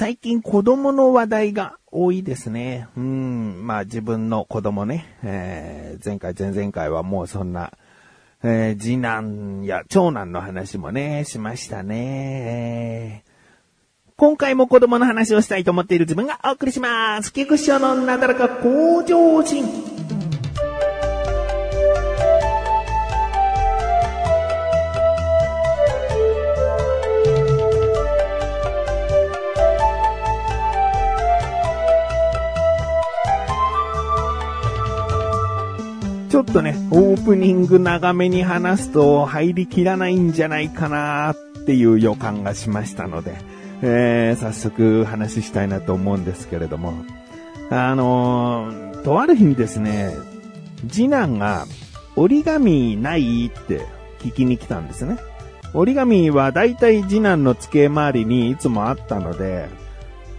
最近子供の話題が多いですね。うん、まあ自分の子供ね、えー、前回前々回はもうそんな、えー、次男や長男の話もね、しましたね。今回も子供の話をしたいと思っている自分がお送りします。菊師匠のなだらか向上心。ょっとね、オープニング長めに話すと入りきらないんじゃないかなっていう予感がしましたので、えー、早速話したいなと思うんですけれども、あのー、とある日にですね、次男が折り紙ないって聞きに来たんですね。折り紙はだいたい次男の付け回りにいつもあったので、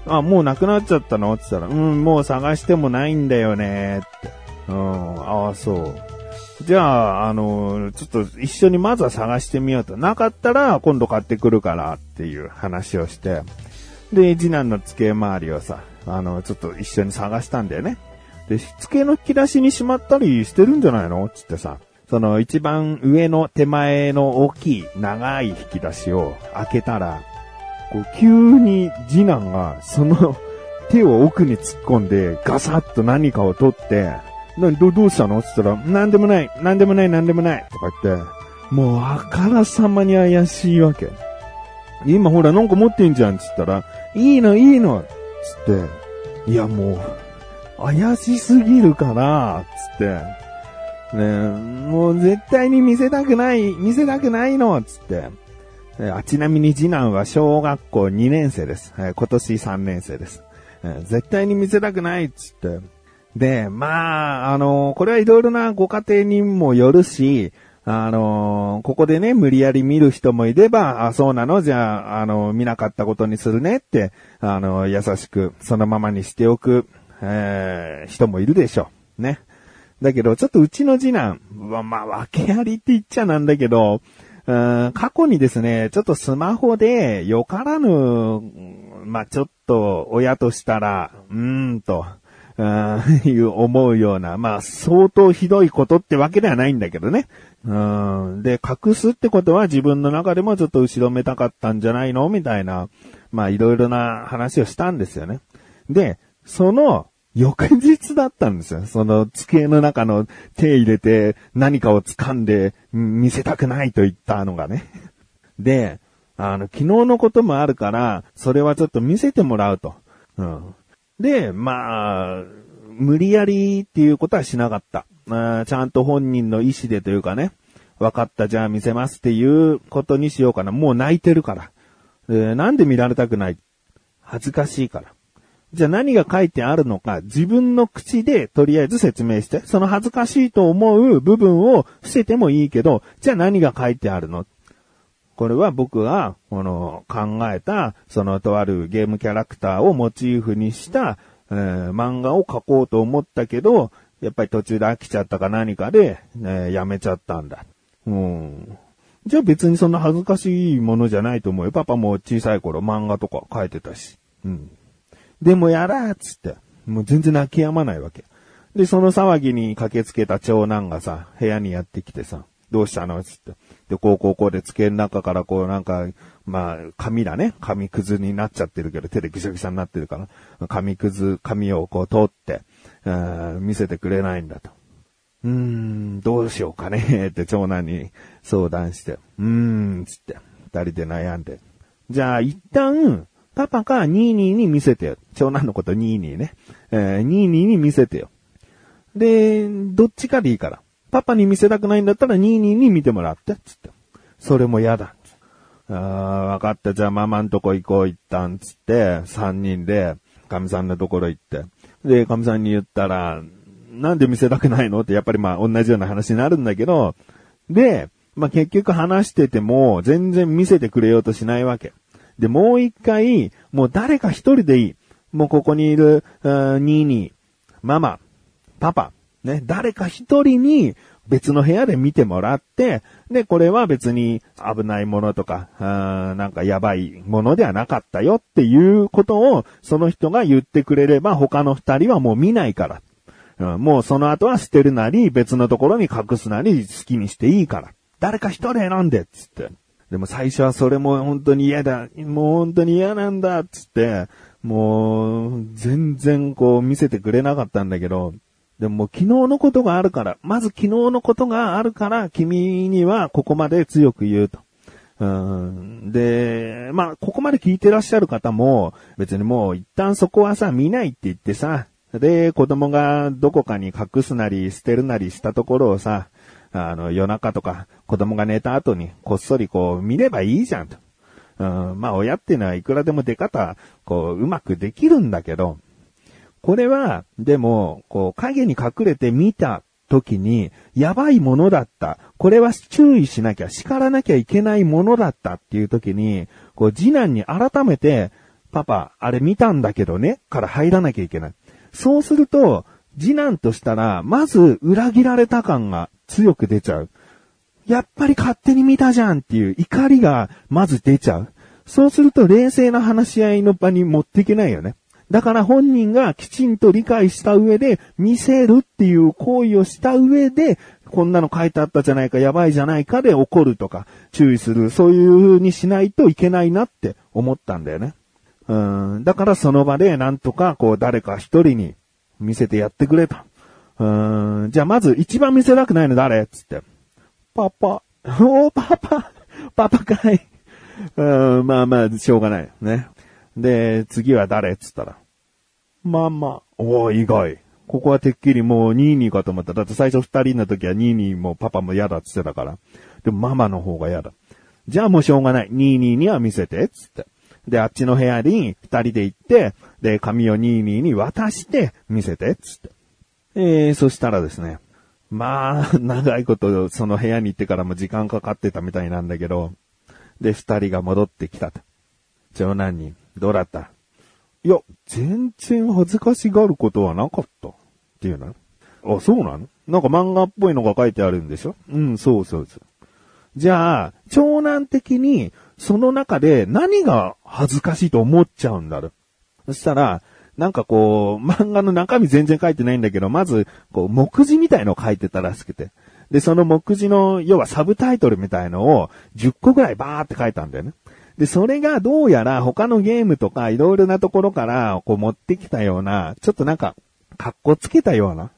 あ、もうなくなっちゃったの？って言ったら、うん、もう探してもないんだよねって。うん、ああ、そう。じゃあ、あの、ちょっと一緒にまずは探してみようと。なかったら今度買ってくるからっていう話をして、で、次男の付け回りをさ、あの、ちょっと一緒に探したんだよね。で、付けの引き出しにしまったりしてるんじゃないの？つってさ、その一番上の手前の大きい長い引き出しを開けたら、こう急に次男がその手を奥に突っ込んでガサッと何かを取って、何、ど、どうしたの？って言ったら、なんでもない、なんでもない、なんでもない。とか言って、もうあからさまに怪しいわけ。今ほらなんか持ってんじゃん、つったら、いいの、いいの、つって、いやもう、怪しすぎるから、つって、ねもう絶対に見せたくない、見せたくないの、つって。あちなみに次男は小学校2年生です。今年3年生です。絶対に見せたくない、つって。で、まあ、あの、これはいろいろなご家庭にもよるし、あの、ここでね、無理やり見る人もいれば、あ、そうなの？じゃあ、あの、見なかったことにするねって、あの、優しく、そのままにしておく、えー、人もいるでしょう。ね。だけど、ちょっとうちの次男は、まあ、訳ありって言っちゃなんだけど、うん過去にですね、ちょっとスマホで、よからぬ、まあ、ちょっと、親としたら、うーんと、いう思うような、まあ相当ひどいことってわけではないんだけどね。うん、で、隠すってことは自分の中でもちょっと後ろめたかったんじゃないの？みたいな、まあいろいろな話をしたんですよね。で、その翌日だったんですよ。その机の中の手入れて何かを掴んで見せたくないと言ったのがね。で、あの、昨日のこともあるから、それはちょっと見せてもらうと。うん。で、まあ、無理やりっていうことはしなかった。まあ、ちゃんと本人の意思でというかね、分かった、じゃあ見せますっていうことにしようかな。もう泣いてるから。えー、なんで見られたくない？恥ずかしいから。じゃあ何が書いてあるのか、自分の口でとりあえず説明して、その恥ずかしいと思う部分を伏せてもいいけど、じゃあ何が書いてあるの？これは僕が、この、考えた、そのとあるゲームキャラクターをモチーフにした、えー、漫画を描こうと思ったけど、やっぱり途中で飽きちゃったか何かで、えー、やめちゃったんだ。うん。じゃあ別にそんな恥ずかしいものじゃないと思うよ。パパも小さい頃漫画とか描いてたし。うん。でもやらーっつって。もう全然泣き止まないわけ。で、その騒ぎに駆けつけた長男がさ、部屋にやってきてさ、どうしたの？つって。で、こうこうこうで机の中からこうなんか、まあ、紙だね。紙くずになっちゃってるけど、手でぐしゃぐしゃになってるから、紙くず、紙をこう通って、見せてくれないんだと。うーん、どうしようかねって長男に相談して、うーん、つって、二人で悩んで。じゃあ一旦、パパかニーニーに見せてよ。長男のことニーニーね。えー、ニーニーに見せてよ。で、どっちかでいいから。パパに見せたくないんだったらニーニーに見てもらって、つって。それも嫌だ。ああ、わかった。じゃあママんとこ行こう、一旦、つって、三人で、神さんのところ行って。で、神さんに言ったら、なんで見せたくないのって、やっぱりまあ、同じような話になるんだけど、で、まあ結局話してても、全然見せてくれようとしないわけ。で、もう一回、もう誰か一人でいい。もうここにいる、ニーニー、ママ、パパ、ね、誰か一人に、別の部屋で見てもらって、で、これは別に危ないものとか、あーなんかやばいものではなかったよっていうことを、その人が言ってくれれば他の二人はもう見ないから。うん、もうその後は捨てるなり、別のところに隠すなり、好きにしていいから。誰か一人選んでっ、つって。でも最初はそれも本当に嫌だ。もう本当に嫌なんだっ、つって、もう、全然こう見せてくれなかったんだけど、でも昨日のことがあるから、まず昨日のことがあるから、君にはここまで強く言うと。うん、で、まあ、ここまで聞いてらっしゃる方も、別にもう一旦そこはさ、見ないって言ってさ、で、子供がどこかに隠すなり捨てるなりしたところをさ、あの、夜中とか子供が寝た後にこっそりこう見ればいいじゃんと。うん、まあ親っていうのはいくらでも出方、こう、うまくできるんだけど、これは、でも、こう、影に隠れて見た時に、やばいものだった。これは注意しなきゃ、叱らなきゃいけないものだったっていう時に、こう、次男に改めて、パパ、あれ見たんだけどね、から入らなきゃいけない。そうすると、次男としたら、まず裏切られた感が強く出ちゃう。やっぱり勝手に見たじゃんっていう怒りがまず出ちゃう。そうすると冷静な話し合いの場に持っていけないよね。だから本人がきちんと理解した上で見せるっていう行為をした上で、こんなの書いてあったじゃないか、やばいじゃないかで怒るとか、注意する、そういう風にしないといけないなって思ったんだよね。うん、だからその場でなんとかこう誰か一人に見せてやってくれと。うん、じゃあまず一番見せたくないの誰つって。パパ。おー、パパ。パパかい。うん、まあまあ、しょうがない。ね。で、次は誰？っつったら。ママ。おー、意外。ここはてっきりもうニーニーかと思った。だって最初二人の時はニーニーもパパも嫌だっつってたから。でもママの方が嫌だ。じゃあもうしょうがない。ニーニーには見せて、つって。で、あっちの部屋に二人で行って、で、紙をニーニーに渡して見せて、つって。えー、そしたらですね。まあ、長いことその部屋に行ってからも時間かかってたみたいなんだけど、で、二人が戻ってきたと。長男に、どうだった？いや、全然恥ずかしがることはなかったっていうの？あ、そうなの？なんか漫画っぽいのが書いてあるんでしょ？うん、そうそうそう。じゃあ、長男的に、その中で何が恥ずかしいと思っちゃうんだろう？そしたら、なんかこう、漫画の中身全然書いてないんだけど、まず、こう、目次みたいのを書いてたらしくて。で、その目次の、要はサブタイトルみたいのを10個ぐらいバーって書いたんだよね。で、それがどうやら他のゲームとかいろいろなところからこう持ってきたような、ちょっとなんか、格好つけたような、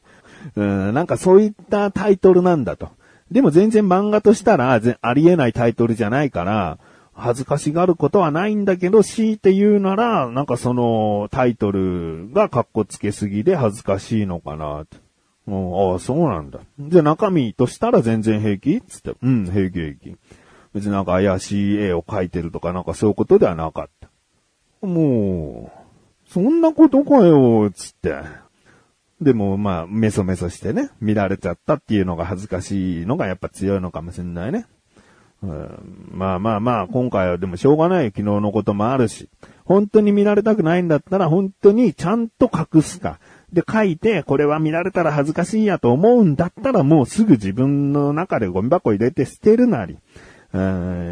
うん、なんかそういったタイトルなんだと。でも全然漫画としたらありえないタイトルじゃないから、恥ずかしがることはないんだけど、強いて言うなら、なんかそのタイトルが格好つけすぎで恥ずかしいのかなとうん、ああ、そうなんだ。じゃあ中身としたら全然平気つって、うん、平気平気。別になんか怪しい絵を描いてるとかなんかそういうことではなかった。もう、そんなことかよ、つって。でもまあ、メソメソしてね、見られちゃったっていうのが恥ずかしいのがやっぱ強いのかもしれないね。まあまあまあ、今回はでもしょうがない昨日のこともあるし、本当に見られたくないんだったら本当にちゃんと隠すか。で書いて、これは見られたら恥ずかしいやと思うんだったらもうすぐ自分の中でゴミ箱入れて捨てるなり、う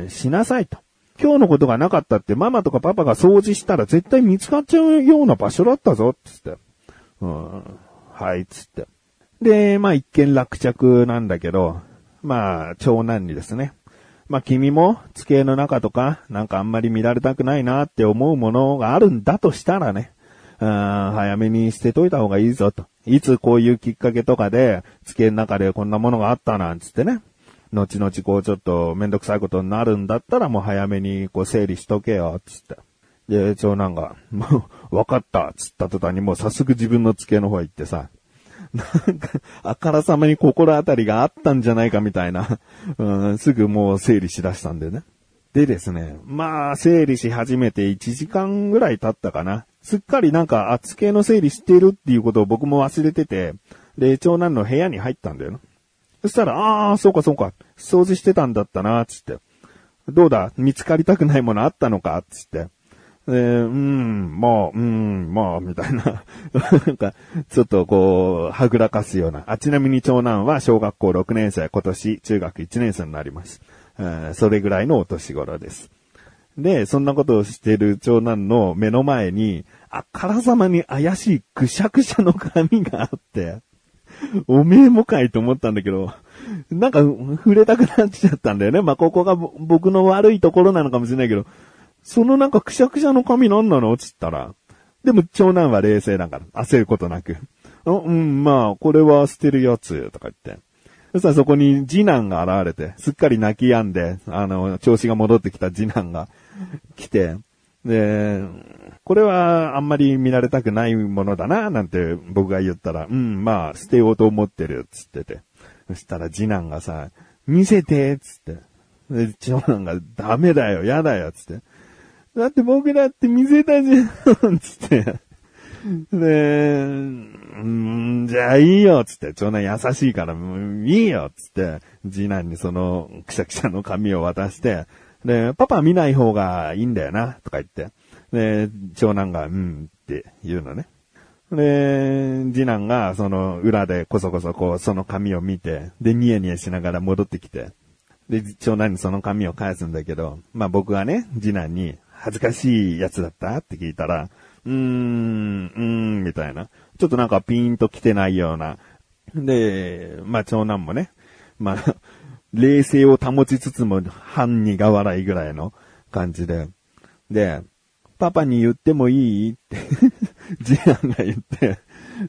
ん、しなさいと。今日のことがなかったってママとかパパが掃除したら絶対見つかっちゃうような場所だったぞ、つって。うん、はい、つって。で、まあ一見落着なんだけど、まあ長男にですね、まあ君も机の中とか、なんかあんまり見られたくないなって思うものがあるんだとしたらね、うん早めに捨てといた方がいいぞと。いつこういうきっかけとかで、机の中でこんなものがあったなんつってね。後々こうちょっとめんどくさいことになるんだったらもう早めにこう整理しとけよ、つって。で、長男が、もう、わかった、つった途端にもう早速自分の机の方へ行ってさ、なんか、あからさまに心当たりがあったんじゃないかみたいな、うん、すぐもう整理しだしたんでね。でですね、まあ、整理し始めて1時間ぐらい経ったかな。すっかりなんか、厚系の整理してるっていうことを僕も忘れてて、で、長男の部屋に入ったんだよな。そしたら、ああ、そうかそうか、掃除してたんだったな、つって。どうだ？見つかりたくないものあったのか？つって。えー、うん、まあ、うん、まあ、みたいな。なんか、ちょっとこう、はぐらかすような。あ、ちなみに長男は小学校6年生、今年中学1年生になります。えー、それぐらいのお年頃です。で、そんなことをしてる長男の目の前に、あからさまに怪しいくしゃくしゃの髪があって、おめえもかいと思ったんだけど、なんか触れたくなっちゃったんだよね。まあ、ここが僕の悪いところなのかもしれないけど、そのなんかくしゃくしゃの髪なんなの？つったら。でも長男は冷静だから、焦ることなく。うん、まあ、これは捨てるやつ、とか言って。そしたらそこに次男が現れて、すっかり泣き止んで、あの、調子が戻ってきた次男が来て、で、これはあんまり見られたくないものだな、なんて僕が言ったら、うん、まあ、捨てようと思ってる、つってて。そしたら次男がさ、見せて、つって。で、長男がダメだよ、やだよ、つって。だって僕だって見せたじゃん、つって。で、うん、じゃあいいよ、つって。長男優しいから、いいよ、つって。次男にその、くしゃくしゃの紙を渡して、で、パパ見ない方がいいんだよな、とか言って。で、長男が、うんって言うのね。で、次男が、その、裏でこそこそこう、その紙を見て、で、ニヤニヤしながら戻ってきて、で、長男にその紙を返すんだけど、まあ僕はね、次男に、恥ずかしいやつだったって聞いたら、うーん、うーん、みたいな。ちょっとなんかピーンと来てないような。で、まあ長男もね、まあ、冷静を保ちつつも半苦笑いぐらいの感じで。で、パパに言ってもいいって 次男が言って、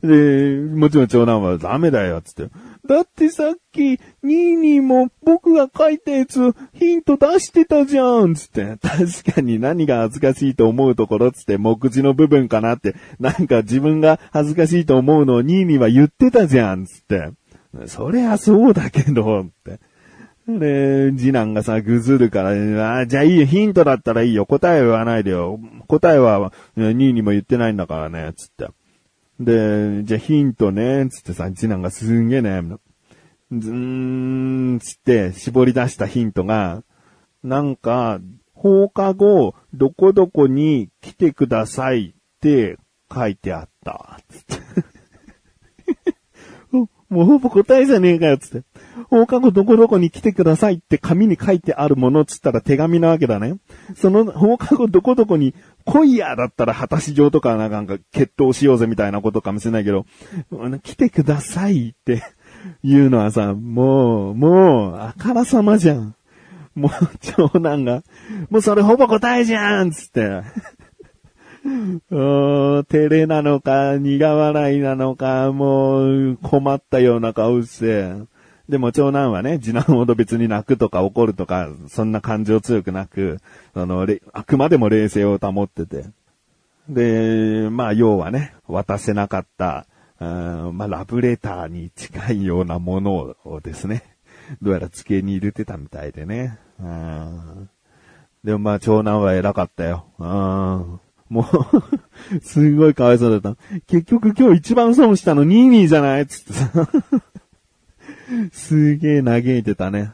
で、もちろん長男はダメだよ、つって。だってさっき、ニーニーも僕が書いたやつ、ヒント出してたじゃんつって。確かに何が恥ずかしいと思うところつって、目次の部分かなって、なんか自分が恥ずかしいと思うのをニーニーは言ってたじゃんつって。そりゃそうだけど、って。で、次男がさ、ぐずるから、あじゃあいいよ、ヒントだったらいいよ、答えは言わないでよ。答えは、2位にも言ってないんだからね、つって。で、じゃあヒントね、つってさ、次男がすんげえ悩むの。ずーん、つって絞り出したヒントが、なんか、放課後、どこどこに来てくださいって書いてあった。つって もうほぼ答えじゃねえかよ、つって。放課後どこどこに来てくださいって紙に書いてあるものっつったら手紙なわけだね。その放課後どこどこに来いやだったら果たし状とかなんか決闘しようぜみたいなことかもしれないけど、来てくださいって言うのはさ、もう、もう、あからさまじゃん。もう、長男が、もうそれほぼ答えじゃんつって。照れなのか、苦笑いなのか、もう困ったような顔して。でも長男はね、次男ほど別に泣くとか怒るとか、そんな感情強くなく、あの、あくまでも冷静を保ってて。で、まあ、要はね、渡せなかった、まあ、ラブレターに近いようなものをですね、どうやら机に入れてたみたいでね。でもまあ、長男は偉かったよ。もうすんごいかわいそうだった。結局今日一番損したのニーニーじゃないつってさ すげえ嘆いてたね。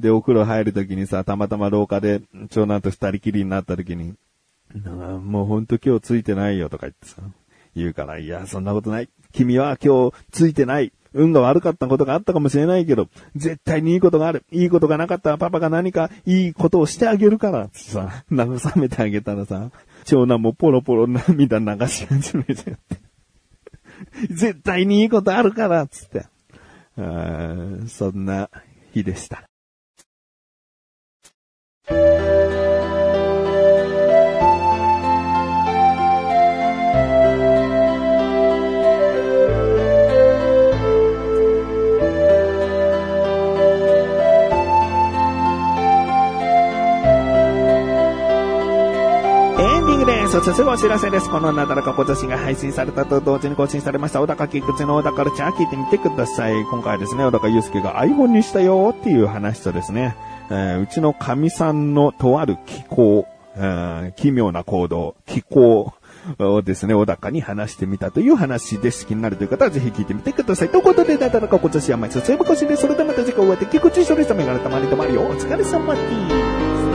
で、お風呂入るときにさ、たまたま廊下で長男と二人きりになったときに、もうほんと今日ついてないよとか言ってさ、言うから、いや、そんなことない。君は今日ついてない。運が悪かったことがあったかもしれないけど、絶対にいいことがある。いいことがなかったらパパが何かいいことをしてあげるから、ってさ、慰めてあげたらさ、長男もポロポロ涙流し始めちゃって。絶対にいいことあるから、つって。そんな日でした。そしてすぐお知らせです。このなだらか今年が配信されたと同時に更新されました、小高菊池の小高ルチャー聞いてみてください。今回はですね、小高祐介が iPhone にしたよっていう話とですね、えー、うちの神さんのとある気候、えー、奇妙な行動、気候をですね、小高に話してみたという話です。気になるという方はぜひ聞いてみてください。ということで、なだらか今年は毎日そういうことで、それではまた次回お会いできくちしょりさめがれたまりとまりよ。お疲れ様です。